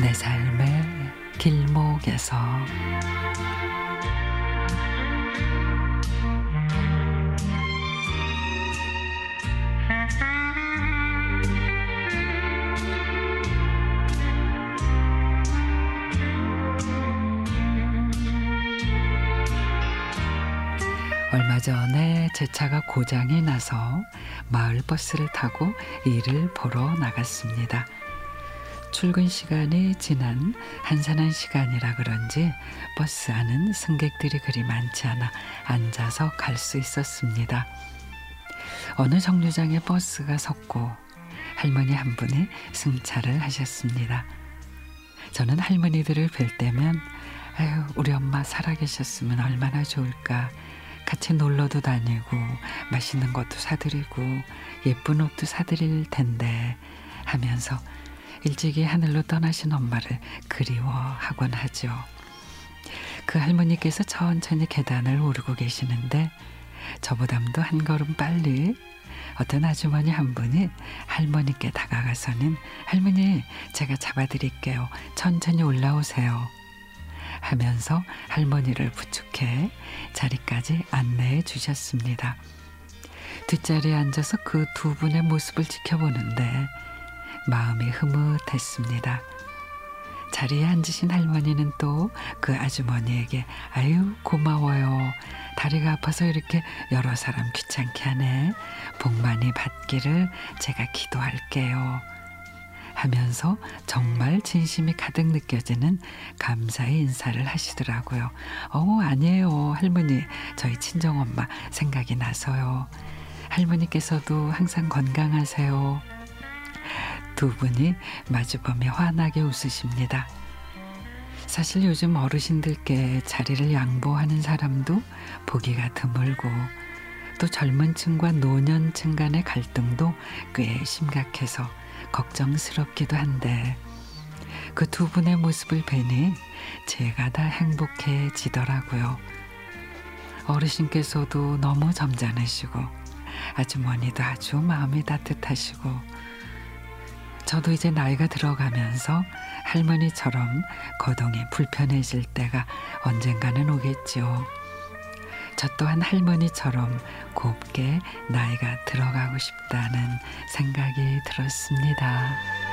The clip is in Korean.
내 삶의 길목에서 얼마 전에 제 차가 고장이 나서 마을 버스를 타고 일을 보러 나갔습니다. 출근 시간이 지난 한산한 시간이라 그런지 버스 안은 승객들이 그리 많지 않아 앉아서 갈 수 있었습니다. 어느 정류장에 버스가 섰고 할머니 한 분이 승차를 하셨습니다. 저는 할머니들을 뵐 때면 아유 우리 엄마 살아계셨으면 얼마나 좋을까 같이 놀러도 다니고 맛있는 것도 사드리고 예쁜 옷도 사드릴 텐데 하면서 일찍이 하늘로 떠나신 엄마를 그리워하곤 하죠. 그 할머니께서 천천히 계단을 오르고 계시는데 저보담도 한 걸음 빨리 어떤 아주머니 한 분이 할머니께 다가가서는 할머니 제가 잡아드릴게요. 천천히 올라오세요. 하면서 할머니를 부축해 자리까지 안내해 주셨습니다. 뒷자리에 앉아서 그 두 분의 모습을 지켜보는데 마음이 흐뭇했습니다. 자리에 앉으신 할머니는 또 그 아주머니에게 아유 고마워요. 다리가 아파서 이렇게 여러 사람 귀찮게 하네. 복 많이 받기를 제가 기도할게요. 하면서 정말 진심이 가득 느껴지는 감사의 인사를 하시더라고요. 어, 아니에요. 할머니, 저희 친정엄마 생각이 나서요. 할머니께서도 항상 건강하세요. 두 분이 마주보며 환하게 웃으십니다. 사실 요즘 어르신들께 자리를 양보하는 사람도 보기가 드물고 또 젊은 층과 노년층 간의 갈등도 꽤 심각해서 걱정스럽기도 한데 그 두 분의 모습을 뵈니 제가 다 행복해지더라고요. 어르신께서도 너무 점잖으시고 아주머니도 아주 마음이 따뜻하시고 저도 이제 나이가 들어가면서 할머니처럼 거동이 불편해질 때가 언젠가는 오겠죠. 저 또한 할머니처럼 곱게 나이가 들어가고 싶다는 생각이 들었습니다.